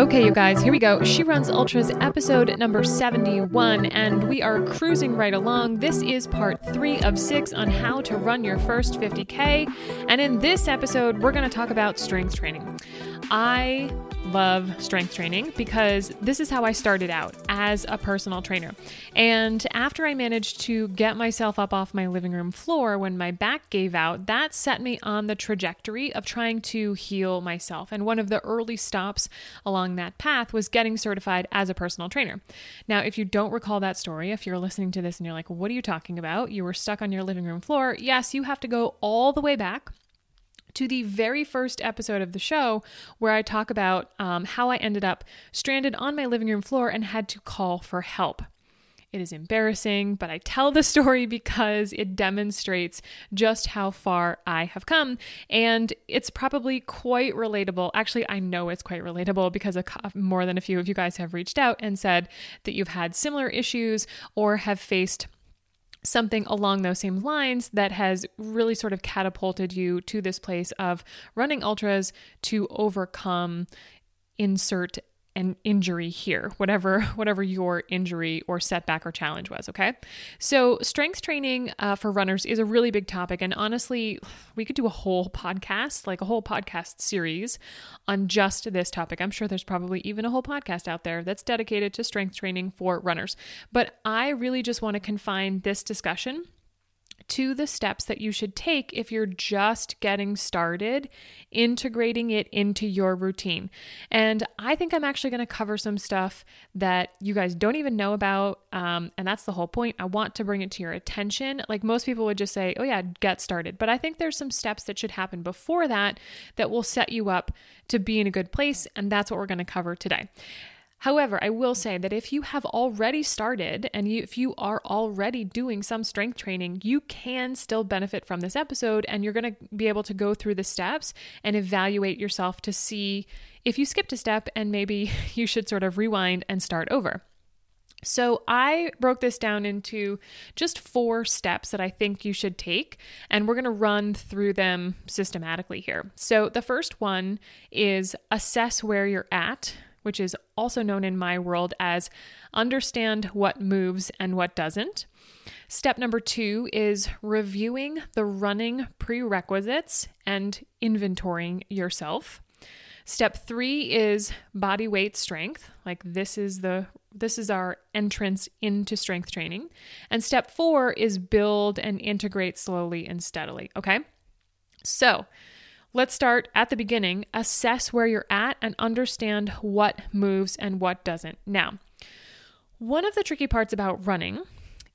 Okay, you guys, here we go. She Runs Ultras episode number 71, and we are cruising right along. This is part three of six on how to run your first 50K. And in this episode, we're going to talk about strength training. I love strength training because this is how I started out as a personal trainer. And after I managed to get myself up off my living room floor when my back gave out, that set me on the trajectory of trying to heal myself. And one of the early stops along that path was getting certified as a personal trainer. Now, if you don't recall that story, if you're listening to this and you're like, what are you talking about? You were stuck on your living room floor. Yes, you have to go all the way back to the very first episode of the show where I talk about um, how I ended up stranded on my living room floor and had to call for help. It is embarrassing, but I tell the story because it demonstrates just how far I have come. And it's probably quite relatable. Actually, I know it's quite relatable because more than a few of you guys have reached out and said that you've had similar issues or have faced something along those same lines that has really sort of catapulted you to this place of running ultras to overcome insert an injury here whatever whatever your injury or setback or challenge was okay? So strength training uh, for runners is a really big topic. And honestly we could do a whole podcast like a whole podcast series on just this topic. I'm sure there's probably even a whole podcast out there that's dedicated to strength training for runners. But i really just want to confine this discussion to the steps that you should take if you're just getting started integrating it into your routine. And I think I'm actually going to cover some stuff that you guys don't even know about. Um, and that's the whole point. I want to bring it to your attention. Like most people would just say, oh, yeah, get started. But I think there's some steps that should happen before that that will set you up to be in a good place. And that's what we're going to cover today. However, I will say that if you have already started and you, if you are already doing some strength training, you can still benefit from this episode and you're going to be able to go through the steps and evaluate yourself to see if you skipped a step and maybe you should sort of rewind and start over. So, I broke this down into just four steps that I think you should take, and we're going to run through them systematically here. So, the first one is assess where you're at which is also known in my world as understand what moves and what doesn't. Step number two is reviewing the running prerequisites and inventorying yourself. Step three is body weight strength. Like this is the this is our entrance into strength training. And step four is build and integrate slowly and steadily. Okay. So Let's start at the beginning, assess where you're at, and understand what moves and what doesn't. Now, one of the tricky parts about running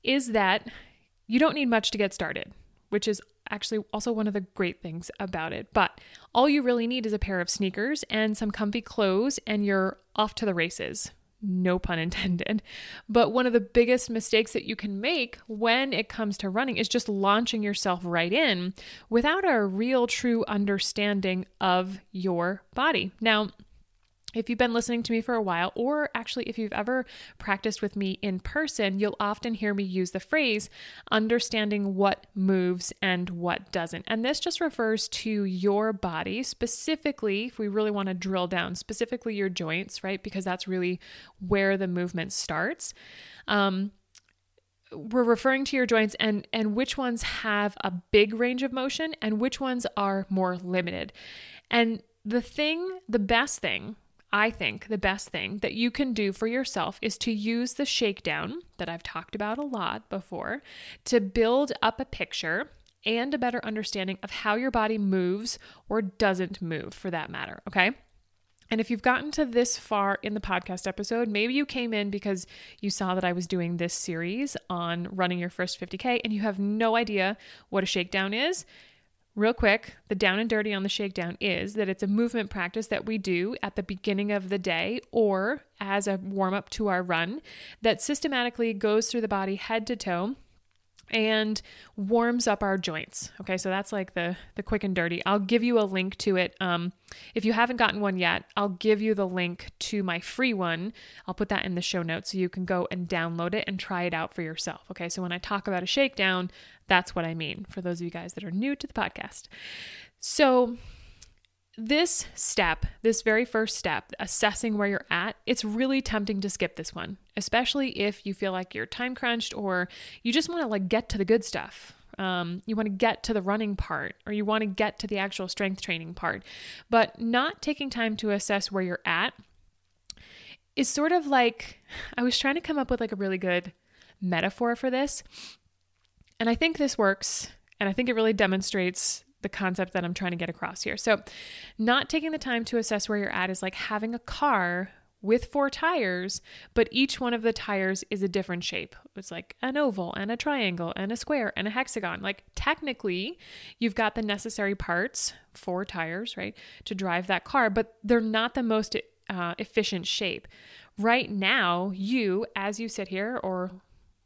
is that you don't need much to get started, which is actually also one of the great things about it. But all you really need is a pair of sneakers and some comfy clothes, and you're off to the races no pun intended. But one of the biggest mistakes that you can make when it comes to running is just launching yourself right in without a real true understanding of your body. Now, if you've been listening to me for a while, or actually if you've ever practiced with me in person, you'll often hear me use the phrase understanding what moves and what doesn't. And this just refers to your body, specifically, if we really want to drill down, specifically your joints, right? Because that's really where the movement starts. Um, we're referring to your joints and and which ones have a big range of motion and which ones are more limited. And the thing, the best thing I think the best thing that you can do for yourself is to use the shakedown that I've talked about a lot before to build up a picture and a better understanding of how your body moves or doesn't move for that matter, okay? And if you've gotten to this far in the podcast episode, maybe you came in because you saw that I was doing this series on running your first 50K and you have no idea what a shakedown is. Real quick, the down and dirty on the shakedown is that it's a movement practice that we do at the beginning of the day or as a warm up to our run that systematically goes through the body head to toe and warms up our joints. Okay, so that's like the the quick and dirty. I'll give you a link to it. Um, if you haven't gotten one yet, I'll give you the link to my free one. I'll put that in the show notes so you can go and download it and try it out for yourself. Okay, so when I talk about a shakedown, that's what I mean for those of you guys that are new to the podcast. So this step, this very first step, assessing where you're at, it's really tempting to skip this one, especially if you feel like you're time crunched or you just want to like get to the good stuff. Um, you want to get to the running part or you want to get to the actual strength training part. But not taking time to assess where you're at is sort of like I was trying to come up with like a really good metaphor for this. And I think this works. And I think it really demonstrates the concept that I'm trying to get across here. So, not taking the time to assess where you're at is like having a car with four tires, but each one of the tires is a different shape. It's like an oval and a triangle and a square and a hexagon. Like, technically, you've got the necessary parts, four tires, right, to drive that car, but they're not the most uh, efficient shape. Right now, you, as you sit here or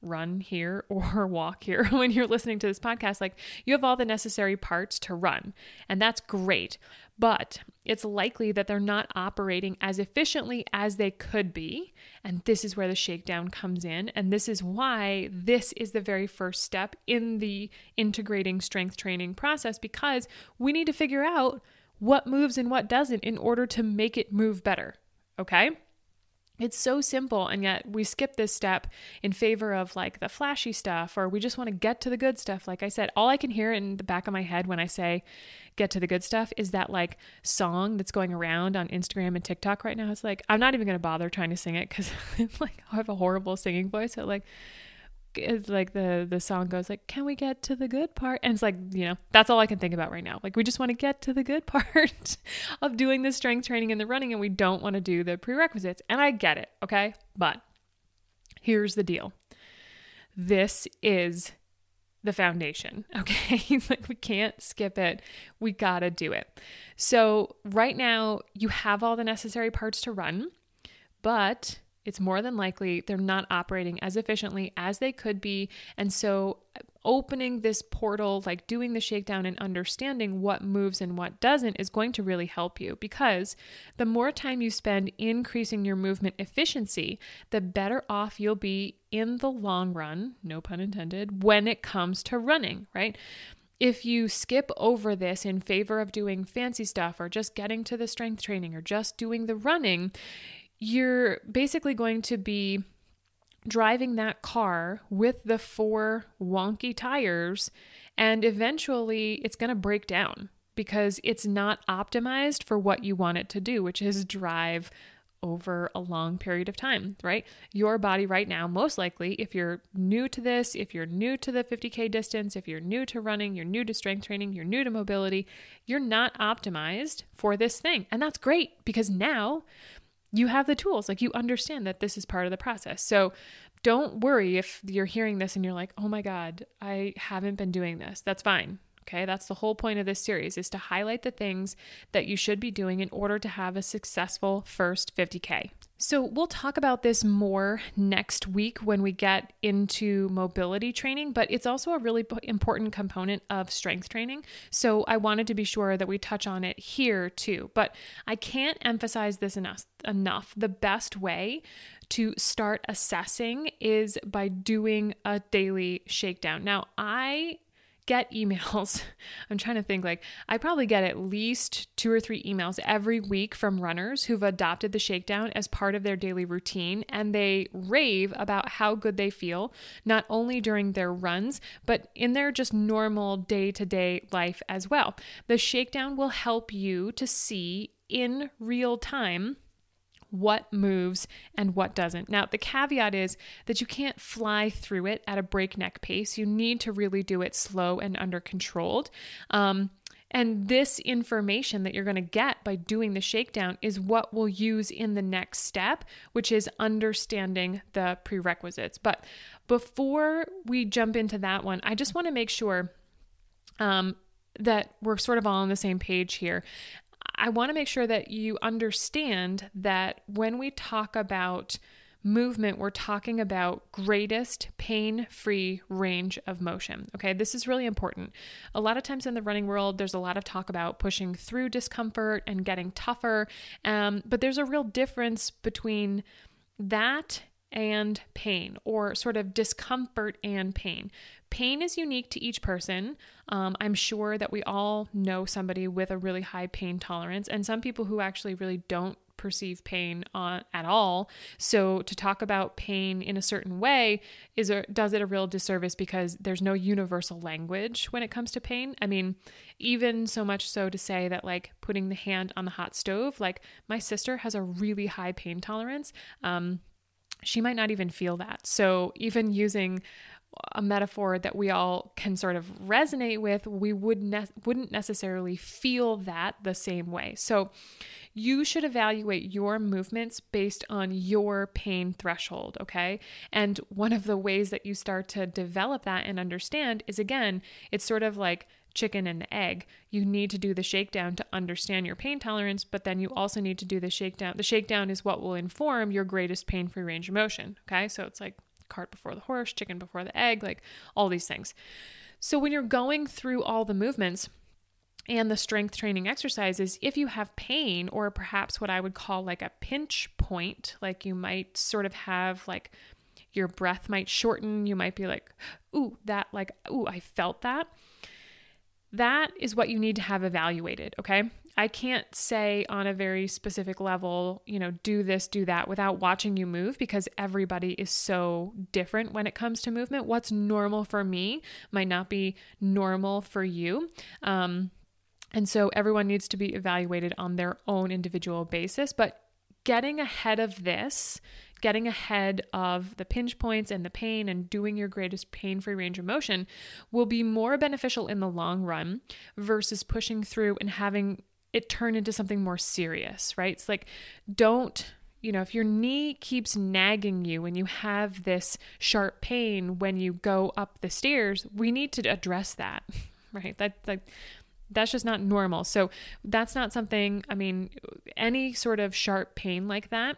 run here or walk here when you're listening to this podcast. Like you have all the necessary parts to run, and that's great. But it's likely that they're not operating as efficiently as they could be. And this is where the shakedown comes in. And this is why this is the very first step in the integrating strength training process because we need to figure out what moves and what doesn't in order to make it move better. Okay? It's so simple, and yet we skip this step in favor of like the flashy stuff, or we just want to get to the good stuff. Like I said, all I can hear in the back of my head when I say get to the good stuff is that like song that's going around on Instagram and TikTok right now. It's like, I'm not even going to bother trying to sing it because like I have a horrible singing voice. So, like, it's like the the song goes like can we get to the good part? And it's like you know that's all i can think about right now. Like we just want to get to the good part of doing the strength training and the running and we don't want to do the prerequisites. And i get it okay? But here's the deal. This is the foundation okay? Like we can't skip it. We got to do it. So right now you have all the necessary parts to run but it's more than likely they're not operating as efficiently as they could be. And so, uh, opening this portal, like doing the shakedown and understanding what moves and what doesn't, is going to really help you because the more time you spend increasing your movement efficiency, the better off you'll be in the long run, no pun intended, when it comes to running, right? if you skip over this in favor of doing fancy stuff or just getting to the strength training or just doing the running, you're basically going to be driving that car with the four wonky tires, and eventually it's going to break down because it's not optimized for what you want it to do, which is drive over a long period of time, right? Your body right now, most likely, if you're new to this, if you're new to the 50K distance, if you're new to running, you're new to strength training, you're new to mobility, you're not optimized for this thing. And that's great because now you have the tools. Like you understand that this is part of the process. So don't worry if you're hearing this and you're like, oh my God, I haven't been doing this. That's fine. Okay, that's the whole point of this series is to highlight the things that you should be doing in order to have a successful first 50K. So, we'll talk about this more next week when we get into mobility training, but it's also a really important component of strength training. So, I wanted to be sure that we touch on it here too. But I can't emphasize this enough. enough. The best way to start assessing is by doing a daily shakedown. Now, I get emails. I'm trying to think like I probably get at least two or three emails every week from runners who've adopted the shakedown as part of their daily routine and they rave about how good they feel not only during their runs but in their just normal day-to-day life as well. The shakedown will help you to see in real time what moves and what doesn't. Now, the caveat is that you can't fly through it at a breakneck pace. You need to really do it slow and under controlled. Um, and this information that you're going to get by doing the shakedown is what we'll use in the next step, which is understanding the prerequisites. But before we jump into that one, I just want to make sure um, that we're sort of all on the same page here. I want to make sure that you understand that when we talk about movement, we're talking about greatest pain free range of motion. Okay, this is really important. A lot of times in the running world, there's a lot of talk about pushing through discomfort and getting tougher, um, but there's a real difference between that and pain, or sort of discomfort and pain. Pain is unique to each person. Um, I'm sure that we all know somebody with a really high pain tolerance, and some people who actually really don't perceive pain on, at all. So to talk about pain in a certain way is a, does it a real disservice because there's no universal language when it comes to pain. I mean, even so much so to say that like putting the hand on the hot stove, like my sister has a really high pain tolerance. Um, she might not even feel that. So even using a metaphor that we all can sort of resonate with, we would ne- wouldn't necessarily feel that the same way. So you should evaluate your movements based on your pain threshold, okay? And one of the ways that you start to develop that and understand is again, it's sort of like chicken and egg. You need to do the shakedown to understand your pain tolerance, but then you also need to do the shakedown. The shakedown is what will inform your greatest pain free range of motion, okay? So it's like cart before the horse, chicken before the egg, like all these things. So when you're going through all the movements, and the strength training exercises, if you have pain or perhaps what I would call like a pinch point, like you might sort of have like your breath might shorten, you might be like, ooh, that, like, ooh, I felt that. That is what you need to have evaluated, okay? I can't say on a very specific level, you know, do this, do that without watching you move because everybody is so different when it comes to movement. What's normal for me might not be normal for you. Um, and so everyone needs to be evaluated on their own individual basis. But getting ahead of this, getting ahead of the pinch points and the pain and doing your greatest pain free range of motion will be more beneficial in the long run versus pushing through and having it turn into something more serious, right? It's like, don't you know, if your knee keeps nagging you and you have this sharp pain when you go up the stairs, we need to address that, right? That like that's just not normal. So that's not something, I mean, any sort of sharp pain like that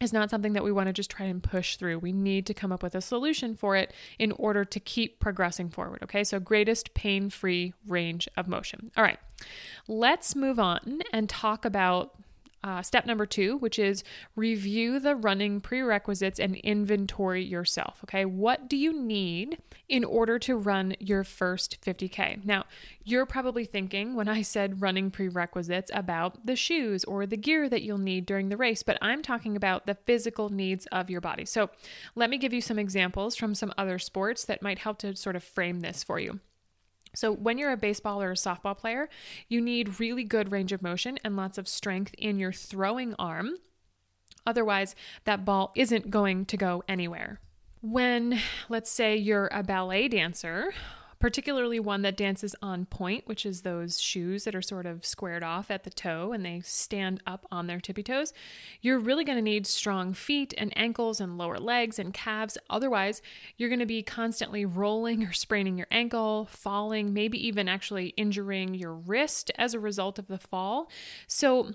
is not something that we want to just try and push through. We need to come up with a solution for it in order to keep progressing forward. Okay, so greatest pain free range of motion. All right, let's move on and talk about uh, step number two, which is review the running prerequisites and inventory yourself. Okay, what do you need in order to run your first 50K? Now, you're probably thinking when I said running prerequisites about the shoes or the gear that you'll need during the race, but I'm talking about the physical needs of your body. So, let me give you some examples from some other sports that might help to sort of frame this for you. So, when you're a baseball or a softball player, you need really good range of motion and lots of strength in your throwing arm. Otherwise, that ball isn't going to go anywhere. When, let's say, you're a ballet dancer particularly one that dances on pointe, which is those shoes that are sort of squared off at the toe and they stand up on their tippy toes, you're really going to need strong feet and ankles and lower legs and calves. Otherwise, you're going to be constantly rolling or spraining your ankle, falling, maybe even actually injuring your wrist as a result of the fall. So,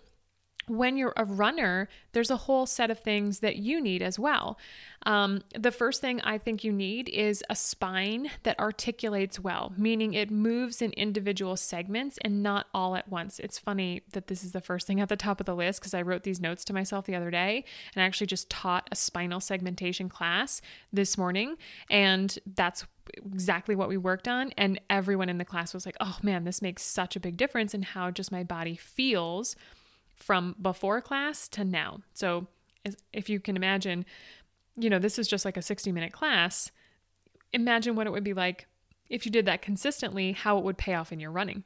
when you're a runner, there's a whole set of things that you need as well. Um, the first thing I think you need is a spine that articulates well, meaning it moves in individual segments and not all at once. It's funny that this is the first thing at the top of the list because I wrote these notes to myself the other day and I actually just taught a spinal segmentation class this morning. And that's exactly what we worked on. And everyone in the class was like, oh man, this makes such a big difference in how just my body feels from before class to now. So, if you can imagine, you know, this is just like a 60 minute class. Imagine what it would be like if you did that consistently, how it would pay off in your running.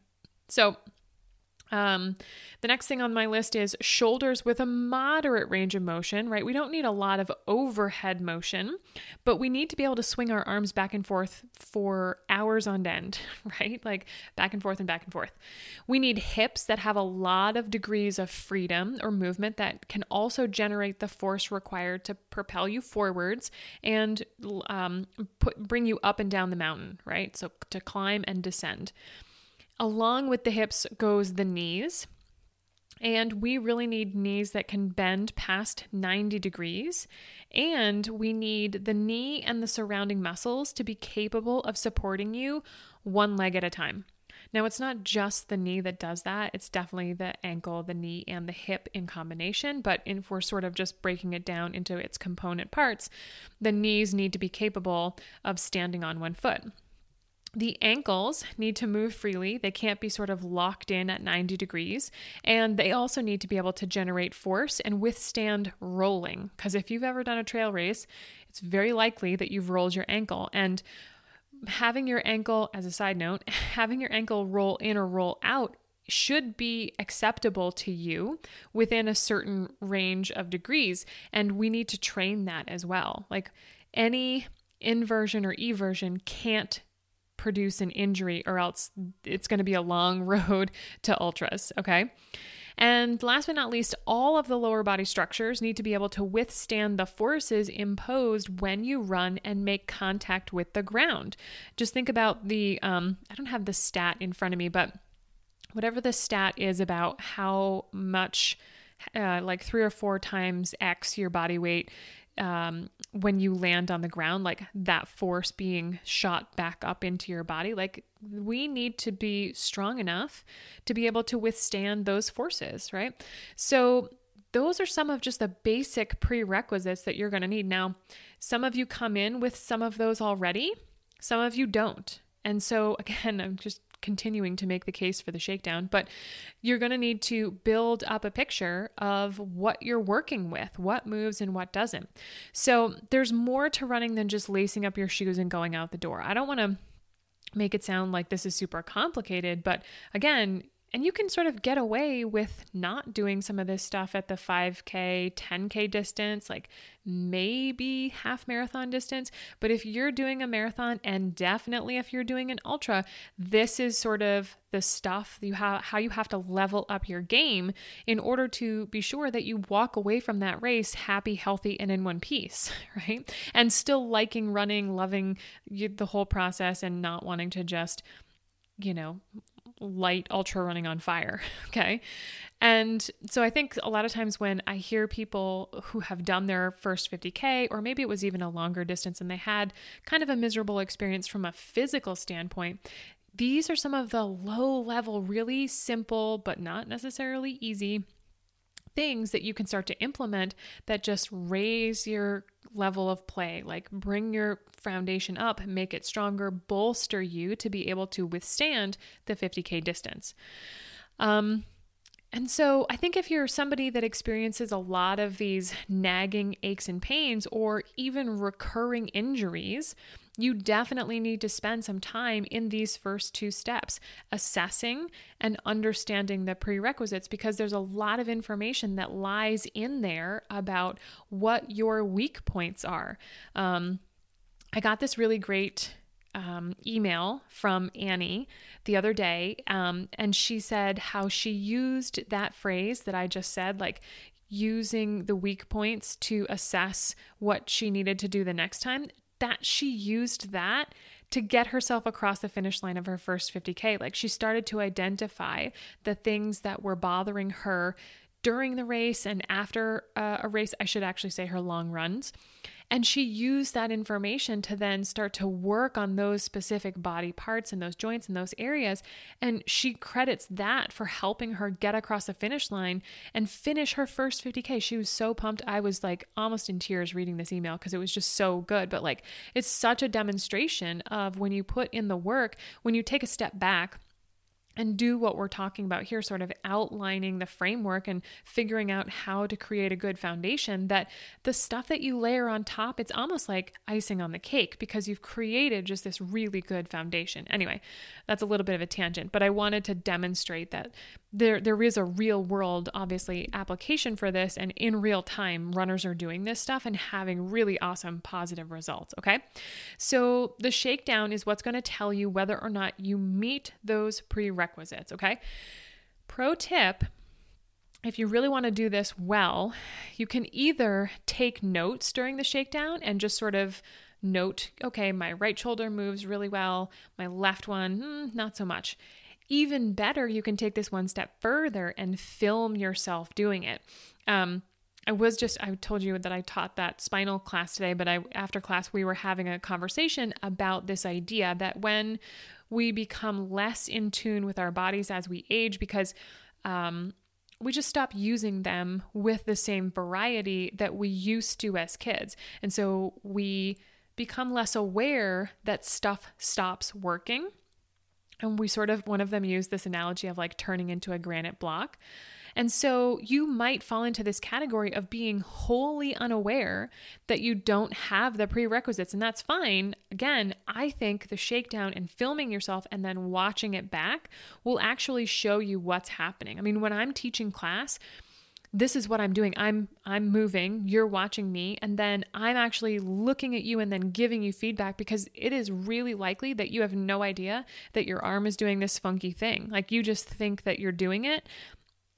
So, um, the next thing on my list is shoulders with a moderate range of motion, right? We don't need a lot of overhead motion, but we need to be able to swing our arms back and forth for hours on end, right? Like back and forth and back and forth. We need hips that have a lot of degrees of freedom or movement that can also generate the force required to propel you forwards and um, put, bring you up and down the mountain, right? So to climb and descend. Along with the hips goes the knees. And we really need knees that can bend past 90 degrees. And we need the knee and the surrounding muscles to be capable of supporting you one leg at a time. Now, it's not just the knee that does that, it's definitely the ankle, the knee, and the hip in combination. But if we're sort of just breaking it down into its component parts, the knees need to be capable of standing on one foot. The ankles need to move freely. They can't be sort of locked in at 90 degrees. And they also need to be able to generate force and withstand rolling. Because if you've ever done a trail race, it's very likely that you've rolled your ankle. And having your ankle, as a side note, having your ankle roll in or roll out should be acceptable to you within a certain range of degrees. And we need to train that as well. Like any inversion or eversion can't produce an injury or else it's going to be a long road to ultras, okay? And last but not least, all of the lower body structures need to be able to withstand the forces imposed when you run and make contact with the ground. Just think about the, um, I don't have the stat in front of me, but whatever the stat is about how much, uh, like three or four times X your body weight um, when you land on the ground, like that force being shot back up into your body. Like we need to be strong enough to be able to withstand those forces, right? So, those are some of just the basic prerequisites that you're going to need. Now, some of you come in with some of those already, some of you don't. And so, again, I'm just continuing to make the case for the shakedown, but you're going to need to build up a picture of what you're working with, what moves and what doesn't. So there's more to running than just lacing up your shoes and going out the door. I don't want to make it sound like this is super complicated, but again, and you can sort of get away with not doing some of this stuff at the 5K, 10K distance, like maybe half marathon distance. But if you're doing a marathon, and definitely if you're doing an ultra, this is sort of the stuff you have, how you have to level up your game in order to be sure that you walk away from that race happy, healthy, and in one piece, right? And still liking running, loving the whole process, and not wanting to just you know, light ultra running on fire. Okay. And so I think a lot of times when I hear people who have done their first 50K, or maybe it was even a longer distance and they had kind of a miserable experience from a physical standpoint, these are some of the low level, really simple, but not necessarily easy things that you can start to implement that just raise your level of play, like bring your foundation up, make it stronger, bolster you to be able to withstand the 50K distance. Um, and so I think if you're somebody that experiences a lot of these nagging aches and pains or even recurring injuries, you definitely need to spend some time in these first two steps, assessing and understanding the prerequisites, because there's a lot of information that lies in there about what your weak points are. Um, I got this really great um, email from Annie the other day, um, and she said how she used that phrase that I just said, like using the weak points to assess what she needed to do the next time that she used that to get herself across the finish line of her first 50K. Like she started to identify the things that were bothering her during the race and after uh, a race. I should actually say her long runs. And she used that information to then start to work on those specific body parts and those joints and those areas. And she credits that for helping her get across the finish line and finish her first 50K. She was so pumped. I was like almost in tears reading this email because it was just so good. But like, it's such a demonstration of when you put in the work, when you take a step back and do what we're talking about here, sort of outlining the framework and figuring out how to create a good foundation, that the stuff that you layer on top, it's almost like icing on the cake because you've created just this really good foundation. Anyway, that's a little bit of a tangent, but I wanted to demonstrate that there there is a real world obviously application for this and in real time runners are doing this stuff and having really awesome positive results okay so the shakedown is what's going to tell you whether or not you meet those prerequisites okay pro tip if you really want to do this well you can either take notes during the shakedown and just sort of note okay my right shoulder moves really well my left one hmm, not so much even better, you can take this one step further and film yourself doing it. Um, I was just I told you that I taught that spinal class today, but I after class we were having a conversation about this idea that when we become less in tune with our bodies as we age because um, we just stop using them with the same variety that we used to as kids. And so we become less aware that stuff stops working. And we sort of, one of them used this analogy of like turning into a granite block. And so you might fall into this category of being wholly unaware that you don't have the prerequisites, and that's fine. Again, I think the shakedown and filming yourself and then watching it back will actually show you what's happening. I mean, when I'm teaching class, this is what I'm doing. I'm I'm moving, you're watching me, and then I'm actually looking at you and then giving you feedback because it is really likely that you have no idea that your arm is doing this funky thing. Like you just think that you're doing it,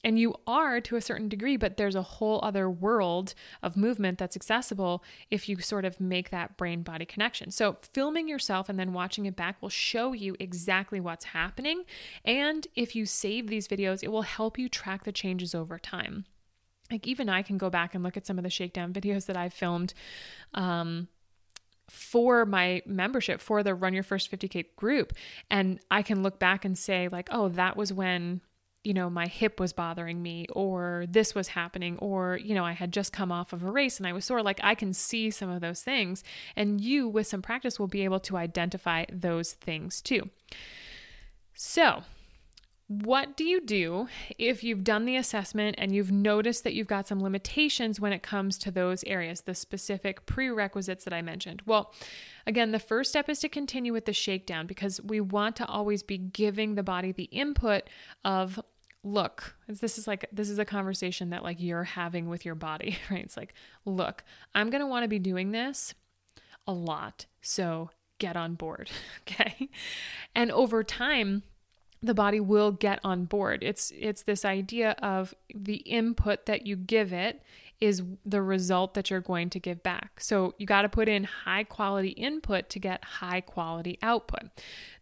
and you are to a certain degree, but there's a whole other world of movement that's accessible if you sort of make that brain body connection. So, filming yourself and then watching it back will show you exactly what's happening. And if you save these videos, it will help you track the changes over time like even I can go back and look at some of the shakedown videos that I've filmed um, for my membership for the Run Your First 50K group. And I can look back and say, like, oh, that was when, you know, my hip was bothering me, or this was happening, or, you know, I had just come off of a race and I was sore. Like, I can see some of those things. And you, with some practice, will be able to identify those things too. So, what do you do if you've done the assessment and you've noticed that you've got some limitations when it comes to those areas, the specific prerequisites that I mentioned? Well, again, the first step is to continue with the shakedown because we want to always be giving the body the input of look this is like this is a conversation that like you're having with your body right it's like look i'm going to want to be doing this a lot so get on board okay and over time the body will get on board. It's it's this idea of the input that you give it is the result that you're going to give back. So you got to put in high quality input to get high quality output.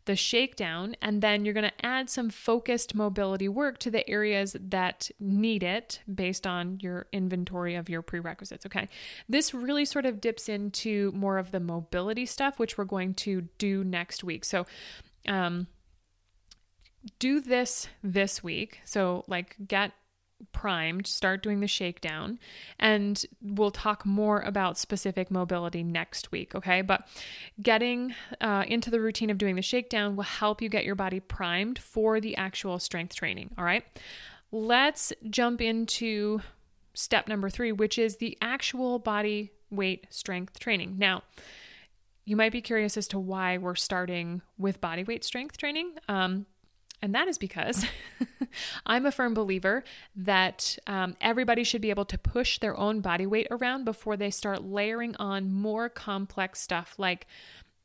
The shakedown, and then you're going to add some focused mobility work to the areas that need it based on your inventory of your prerequisites. Okay. This really sort of dips into more of the mobility stuff, which we're going to do next week. So, um, do this this week. So, like, get primed, start doing the shakedown, and we'll talk more about specific mobility next week, okay? But getting uh, into the routine of doing the shakedown will help you get your body primed for the actual strength training, all right? Let's jump into step number three, which is the actual body weight strength training. Now, you might be curious as to why we're starting with body weight strength training. Um, and that is because I'm a firm believer that um, everybody should be able to push their own body weight around before they start layering on more complex stuff like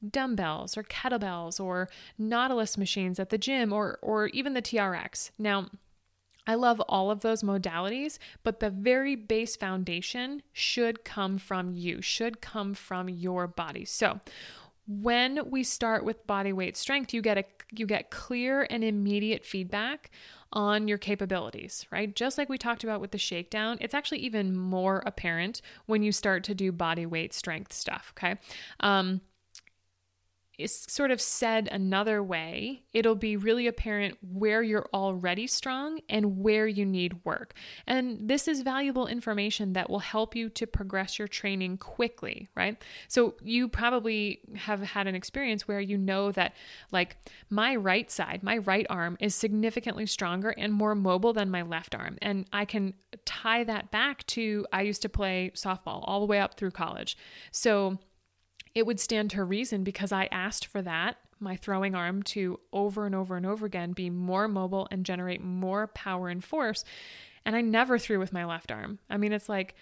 dumbbells or kettlebells or Nautilus machines at the gym or, or even the TRX. Now, I love all of those modalities, but the very base foundation should come from you, should come from your body. So, when we start with body weight strength you get a you get clear and immediate feedback on your capabilities right? Just like we talked about with the shakedown it's actually even more apparent when you start to do body weight strength stuff okay? Um, is sort of said another way, it'll be really apparent where you're already strong and where you need work. And this is valuable information that will help you to progress your training quickly, right? So you probably have had an experience where you know that, like, my right side, my right arm is significantly stronger and more mobile than my left arm. And I can tie that back to I used to play softball all the way up through college. So it would stand to reason because I asked for that, my throwing arm to over and over and over again be more mobile and generate more power and force. And I never threw with my left arm. I mean, it's like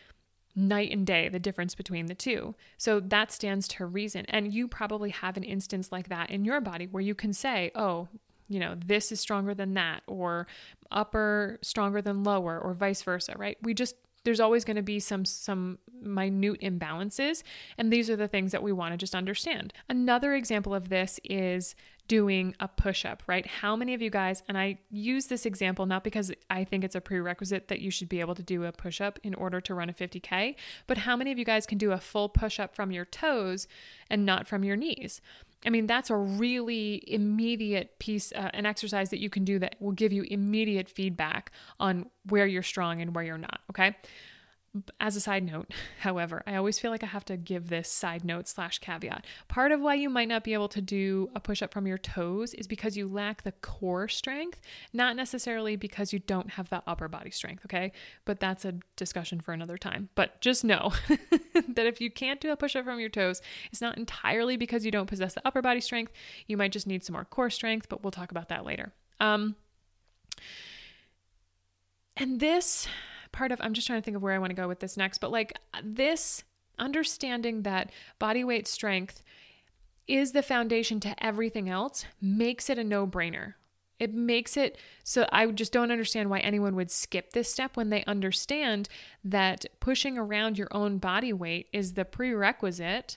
night and day the difference between the two. So that stands to reason. And you probably have an instance like that in your body where you can say, oh, you know, this is stronger than that, or upper stronger than lower, or vice versa, right? We just there's always going to be some some minute imbalances and these are the things that we want to just understand another example of this is doing a push up, right? How many of you guys, and I use this example not because I think it's a prerequisite that you should be able to do a push up in order to run a 50K, but how many of you guys can do a full push up from your toes and not from your knees? I mean, that's a really immediate piece, uh, an exercise that you can do that will give you immediate feedback on where you're strong and where you're not. Okay as a side note, however, I always feel like I have to give this side note slash caveat. Part of why you might not be able to do a push up from your toes is because you lack the core strength, not necessarily because you don't have the upper body strength, okay? But that's a discussion for another time. But just know that if you can't do a push up from your toes, it's not entirely because you don't possess the upper body strength. You might just need some more core strength, but we'll talk about that later. Um, and this part of, I'm just trying to think of where I want to go with this next, but like this understanding that body weight strength is the foundation to everything else makes it a no brainer. It makes it so I just don't understand why anyone would skip this step when they understand that pushing around your own body weight is the prerequisite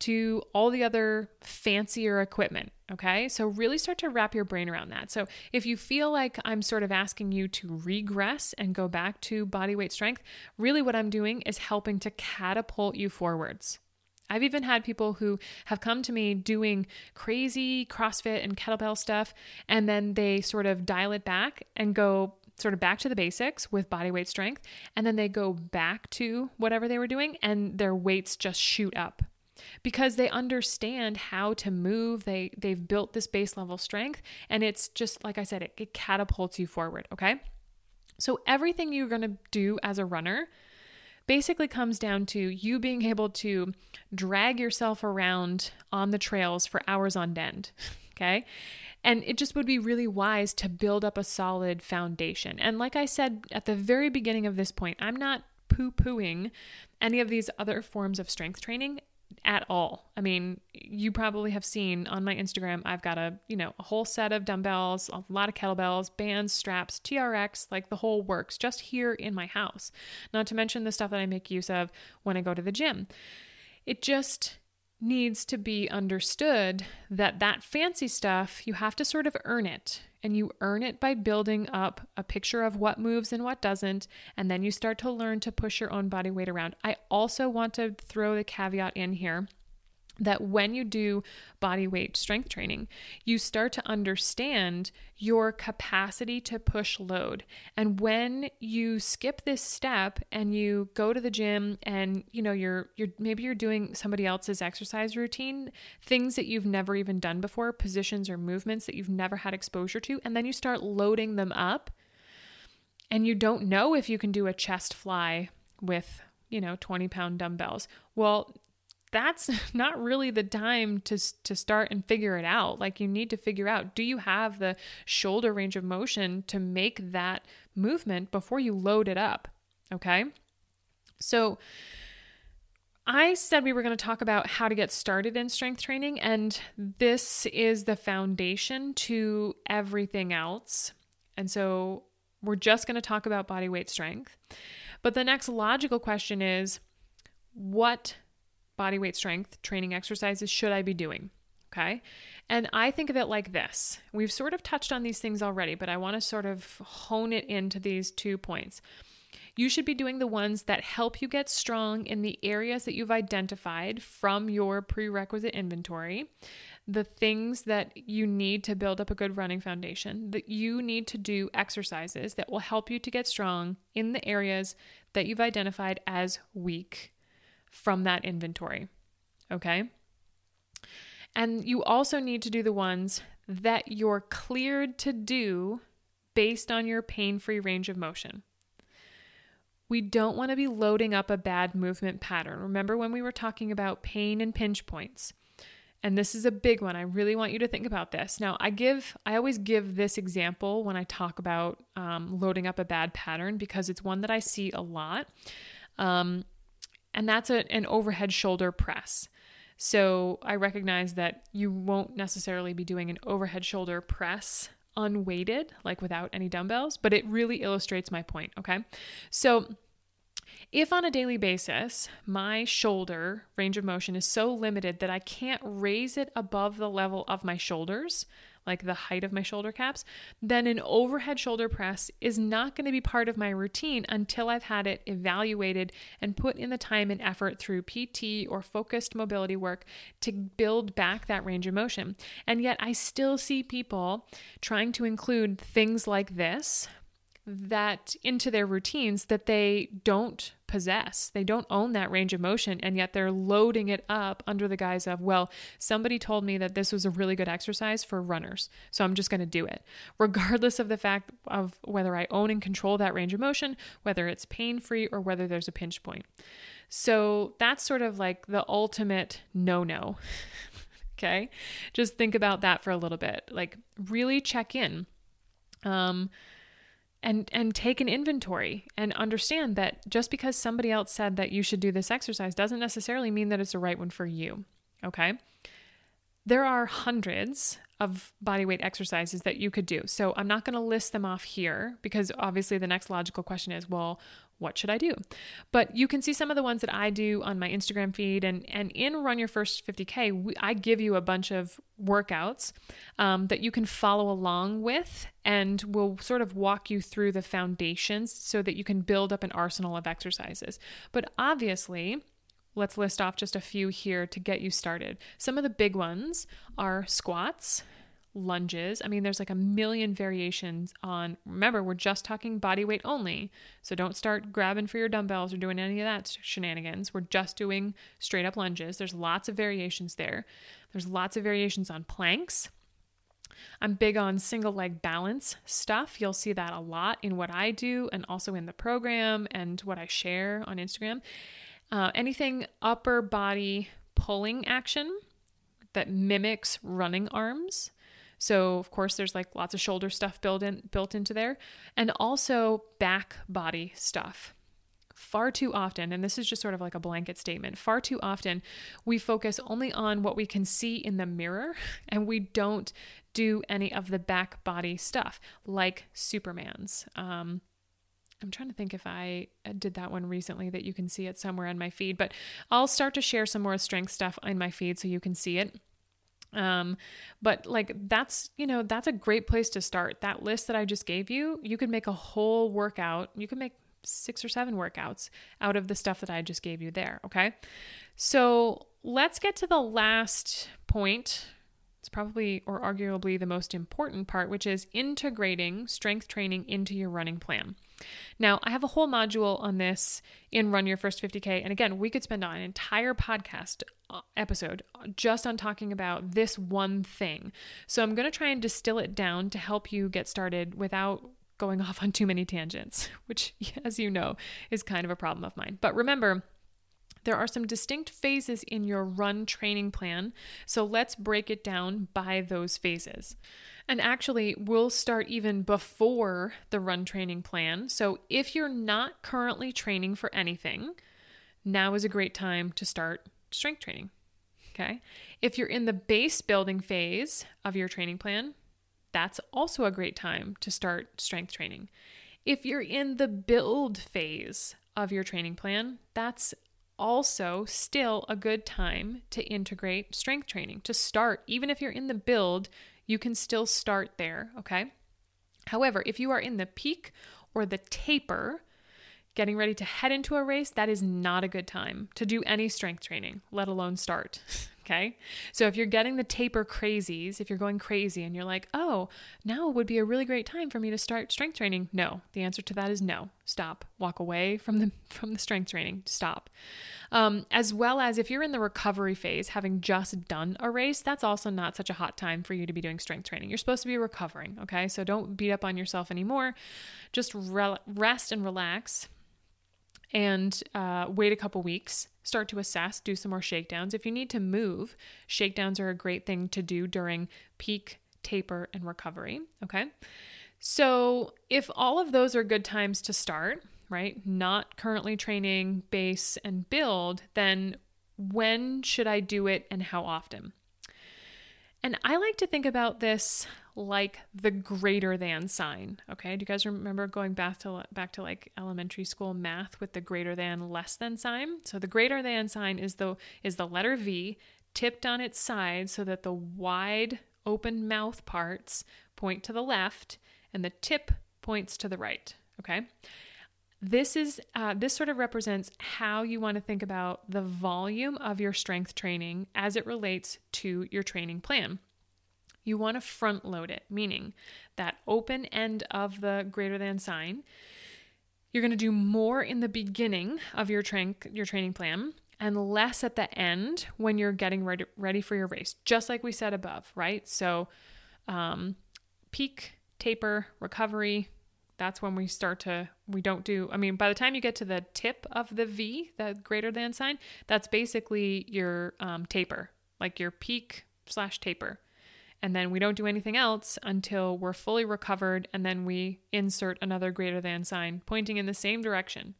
to all the other fancier equipment. Okay. So, really start to wrap your brain around that. So, if you feel like I'm sort of asking you to regress and go back to body weight strength, really what I'm doing is helping to catapult you forwards. I've even had people who have come to me doing crazy CrossFit and kettlebell stuff, and then they sort of dial it back and go sort of back to the basics with body weight strength, and then they go back to whatever they were doing, and their weights just shoot up because they understand how to move. They they've built this base level strength and it's just like I said it, it catapults you forward, okay? So everything you're going to do as a runner basically comes down to you being able to drag yourself around on the trails for hours on end, okay? And it just would be really wise to build up a solid foundation. And like I said at the very beginning of this point, I'm not poo pooing any of these other forms of strength training at all. I mean, you probably have seen on my Instagram, I've got a, you know, a whole set of dumbbells, a lot of kettlebells, bands, straps, TRX, like the whole works just here in my house. Not to mention the stuff that I make use of when I go to the gym. It just needs to be understood that that fancy stuff, you have to sort of earn it. And you earn it by building up a picture of what moves and what doesn't. And then you start to learn to push your own body weight around. I also want to throw the caveat in here that when you do body weight strength training, you start to understand your capacity to push load. And when you skip this step and you go to the gym and you know you're you're maybe you're doing somebody else's exercise routine, things that you've never even done before, positions or movements that you've never had exposure to, and then you start loading them up and you don't know if you can do a chest fly with you know 20 pound dumbbells. Well, that's not really the time to to start and figure it out. Like you need to figure out do you have the shoulder range of motion to make that movement before you load it up, okay? So I said we were going to talk about how to get started in strength training and this is the foundation to everything else. And so we're just going to talk about body weight strength. But the next logical question is what body weight strength training exercises should I be doing? Okay. And I think of it like this we've sort of touched on these things already, but I want to sort of hone it into these two points. You should be doing the ones that help you get strong in the areas that you've identified from your prerequisite inventory, the things that you need to build up a good running foundation, that you need to do exercises that will help you to get strong in the areas that you've identified as weak from that inventory. Okay. And you also need to do the ones that you're cleared to do based on your pain free range of motion. We don't want to be loading up a bad movement pattern. Remember when we were talking about pain and pinch points? And this is a big one. I really want you to think about this. Now, I give, I always give this example when I talk about um, loading up a bad pattern because it's one that I see a lot. Um, and that's a, an overhead shoulder press. So I recognize that you won't necessarily be doing an overhead shoulder press unweighted, like without any dumbbells, but it really illustrates my point, okay? So If on a daily basis, my shoulder range of motion is so limited that I can't raise it above the level of my shoulders, like the height of my shoulder caps, then an overhead shoulder press is not going to be part of my routine until I've had it evaluated and put in the time and effort through PT or focused mobility work to build back that range of motion. And yet, I still see people trying to include things like this that into their routines that they don't possess. They don't own that range of motion, and yet they're loading it up under the guise of, well, somebody told me that this was a really good exercise for runners, so I'm just going to do it, regardless of the fact of whether I own and control that range of motion, whether it's pain free, or whether there's a pinch point. So that's sort of like the ultimate no no. okay. Just think about that for a little bit. Like, really check in. Um, and and take an inventory and understand that just because somebody else said that you should do this exercise doesn't necessarily mean that it's the right one for you okay there are hundreds of body weight exercises that you could do. So I'm not going to list them off here because obviously the next logical question is, well, what should I do? But you can see some of the ones that I do on my Instagram feed, and and in Run Your First 50K, we, I give you a bunch of workouts um, that you can follow along with, and we'll sort of walk you through the foundations so that you can build up an arsenal of exercises. But obviously, Let's list off just a few here to get you started. Some of the big ones are squats, lunges. I mean, there's like a million variations on. Remember, we're just talking body weight only. So don't start grabbing for your dumbbells or doing any of that shenanigans. We're just doing straight up lunges. There's lots of variations there. There's lots of variations on planks. I'm big on single leg balance stuff. You'll see that a lot in what I do and also in the program and what I share on Instagram. Uh, anything upper body pulling action that mimics running arms. So of course there's like lots of shoulder stuff built in built into there and also back body stuff. Far too often, and this is just sort of like a blanket statement, far too often we focus only on what we can see in the mirror and we don't do any of the back body stuff like Superman's. Um, I'm trying to think if I uh, did that one recently that you can see it somewhere on my feed, but I'll start to share some more strength stuff in my feed so you can see it. Um, but like that's, you know, that's a great place to start. That list that I just gave you, you could make a whole workout. You could make six or seven workouts out of the stuff that I just gave you there. Okay. So let's get to the last point it's probably or arguably the most important part, which is integrating strength training into your running plan. Now, I have a whole module on this in Run Your First 50K. And again, we could spend an entire podcast uh, episode just on talking about this one thing. So I'm going to try and distill it down to help you get started without going off on too many tangents, which, as you know, is kind of a problem of mine. But remember, there are some distinct phases in your run training plan, so let's break it down by those phases. And actually, we'll start even before the run training plan. So if you're not currently training for anything, now is a great time to start strength training. Okay. If you're in the base building phase of your training plan, that's also a great time to start strength training. If you're in the build phase of your training plan, that's also still a good time to integrate strength training to start. Even if you're in the build, you can still start there, okay? However, if you are in the peak or the taper, getting ready to head into a race, that is not a good time to do any strength training, let alone start. Okay. So if you're getting the taper crazies, if you're going crazy and you're like, oh, now would be a really great time for me to start strength training. No, the answer to that is no. Stop. Walk away from the from the strength training. Stop. Um, as well as if you're in the recovery phase, having just done a race, that's also not such a hot time for you to be doing strength training. You're supposed to be recovering. Okay. So don't beat up on yourself anymore. Just re- rest and relax and uh, wait a couple weeks, start to assess, do some more shakedowns. If you need to move, shakedowns are a great thing to do during peak, taper, and recovery. Okay. So if all of those are good times to start, right, not currently training base and build, then when should I do it and how often? And I like to think about this like the greater than sign. Okay. Do you guys remember going back to back to like elementary school math with the greater than less than sign? So the greater than sign is the is the letter V tipped on its side so that the wide open mouth parts point to the left and the tip points to the right. Okay. This is uh, this sort of represents how you want to think about the volume of your strength training as it relates to your training plan. You want to front load it, meaning that open end of the greater than sign. You're going to do more in the beginning of your train your training plan and less at the end when you're getting ready, ready for your race, just like we said above, right? So, um, peak, taper, recovery, that's when we start to, we don't do, I mean, by the time you get to the tip of the V, the greater than sign, that's basically your um, taper, like your peak slash taper. And then we don't do anything else until we're fully recovered, and then we insert another greater than sign pointing in the same direction.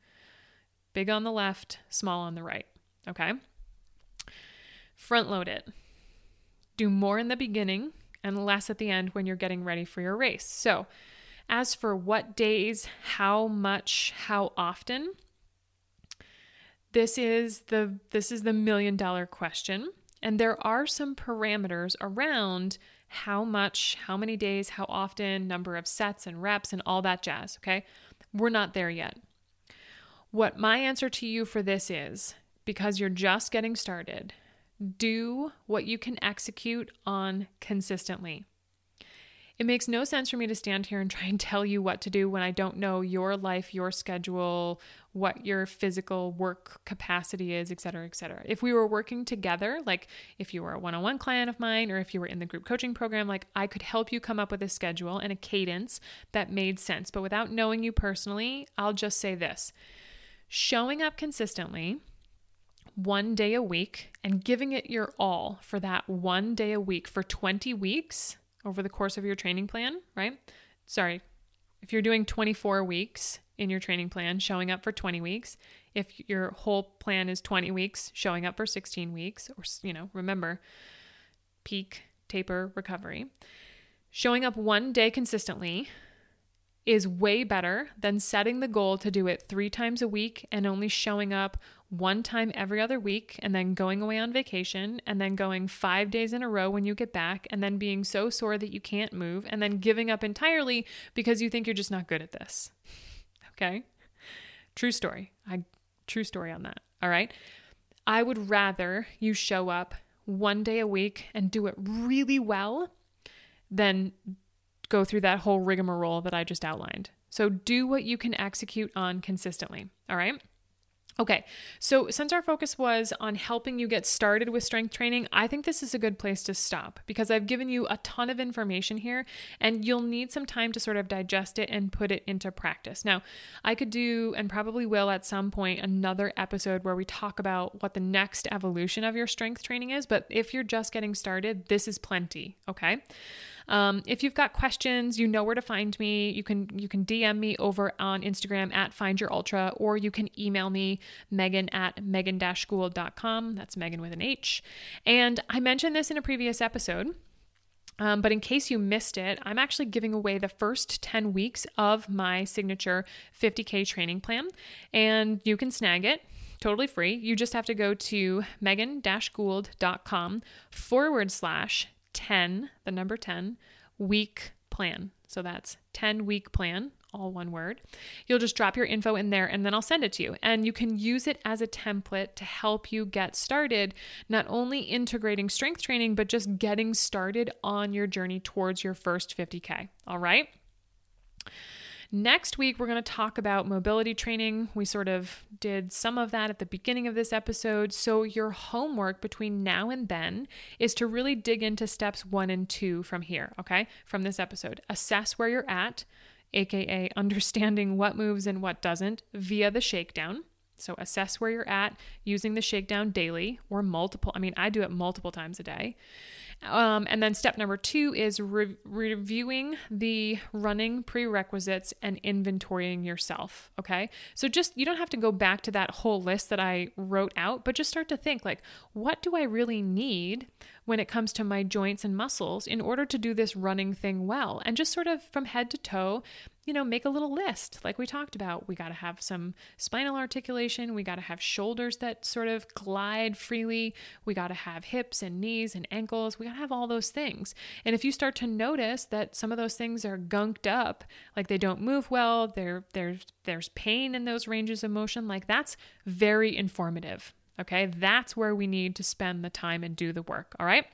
Big on the left, small on the right. Okay. Front load it. Do more in the beginning and less at the end when you're getting ready for your race. So, as for what days, how much, how often, this is the this is the million dollar question. And there are some parameters around how much, how many days, how often, number of sets and reps and all that jazz, okay? We're not there yet. What my answer to you for this is because you're just getting started, do what you can execute on consistently. It makes no sense for me to stand here and try and tell you what to do when I don't know your life, your schedule, what your physical work capacity is, et cetera, et cetera. If we were working together, like if you were a one on one client of mine or if you were in the group coaching program, like I could help you come up with a schedule and a cadence that made sense. But without knowing you personally, I'll just say this showing up consistently one day a week and giving it your all for that one day a week for 20 weeks over the course of your training plan, right? Sorry, if you're doing 24 weeks in your training plan, showing up for 20 weeks, if your whole plan is 20 weeks, showing up for 16 weeks, or, you know, remember peak, taper, recovery, showing up one day consistently is way better than setting the goal to do it three times a week and only showing up one time every other week and then going away on vacation and then going five days in a row when you get back and then being so sore that you can't move and then giving up entirely because you think you're just not good at this. Okay? True story. I true story on that. All right? I would rather you show up one day a week and do it really well than go through that whole rigmarole that I just outlined. So do what you can execute on consistently. All right? Okay, so since our focus was on helping you get started with strength training, I think this is a good place to stop because I've given you a ton of information here and you'll need some time to sort of digest it and put it into practice. Now, I could do and probably will at some point another episode where we talk about what the next evolution of your strength training is, but if you're just getting started, this is plenty, okay? Um, if you've got questions, you know where to find me. You can you can DM me over on Instagram at Find Your Ultra, or you can email me Meghan at meghan-gould.com. That's Meghan with an H. And I mentioned this in a previous episode. Um, but in case you missed it, I'm actually giving away the first 10 weeks of my signature 50K training plan, and you can snag it totally free. You just have to go to meghan gould.com forward slash 10, the number 10, week plan. So that's 10 week plan, all one word. You'll just drop your info in there and then I'll send it to you. And you can use it as a template to help you get started, not only integrating strength training, but just getting started on your journey towards your first 50K. All right. Next week, we're going to talk about mobility training. We sort of did some of that at the beginning of this episode. So, your homework between now and then is to really dig into steps one and two from here, okay? From this episode. Assess where you're at, aka understanding what moves and what doesn't via the shakedown. So, assess where you're at using the shakedown daily or multiple. I mean, I do it multiple times a day. Um, and then step number two is re- reviewing the running prerequisites and inventorying yourself. Okay. So just, you don't have to go back to that whole list that I wrote out, but just start to think like, what do I really need? when it comes to my joints and muscles in order to do this running thing well. And just sort of from head to toe, you know, make a little list like we talked about. We got to have some spinal articulation. We got to have shoulders that sort of glide freely. We got to have hips and knees and ankles. We got to have all those things. And if you start to notice that some of those things are gunked up, like they don't move well, there there's there's pain in those ranges of motion, like that's very informative. Okay? That's where we need to spend the time and do the work, all right?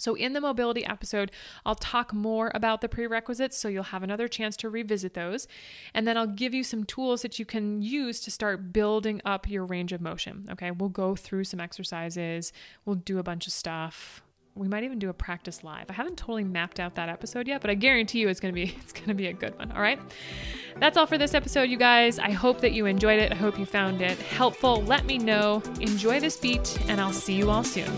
So, in the mobility episode, I'll talk more about the prerequisites so you'll have another chance to revisit those. And then I'll give you some tools that you can use to start building up your range of motion. Okay, we'll go through some exercises, we'll do a bunch of stuff. We might even do a practice live. I haven't totally mapped out that episode yet, but I guarantee you it's going to be it's going to be a good one, all right? That's all for this episode, you guys. I hope that you enjoyed it. I hope you found it helpful. Let me know. Enjoy this beat, and I'll see you all soon.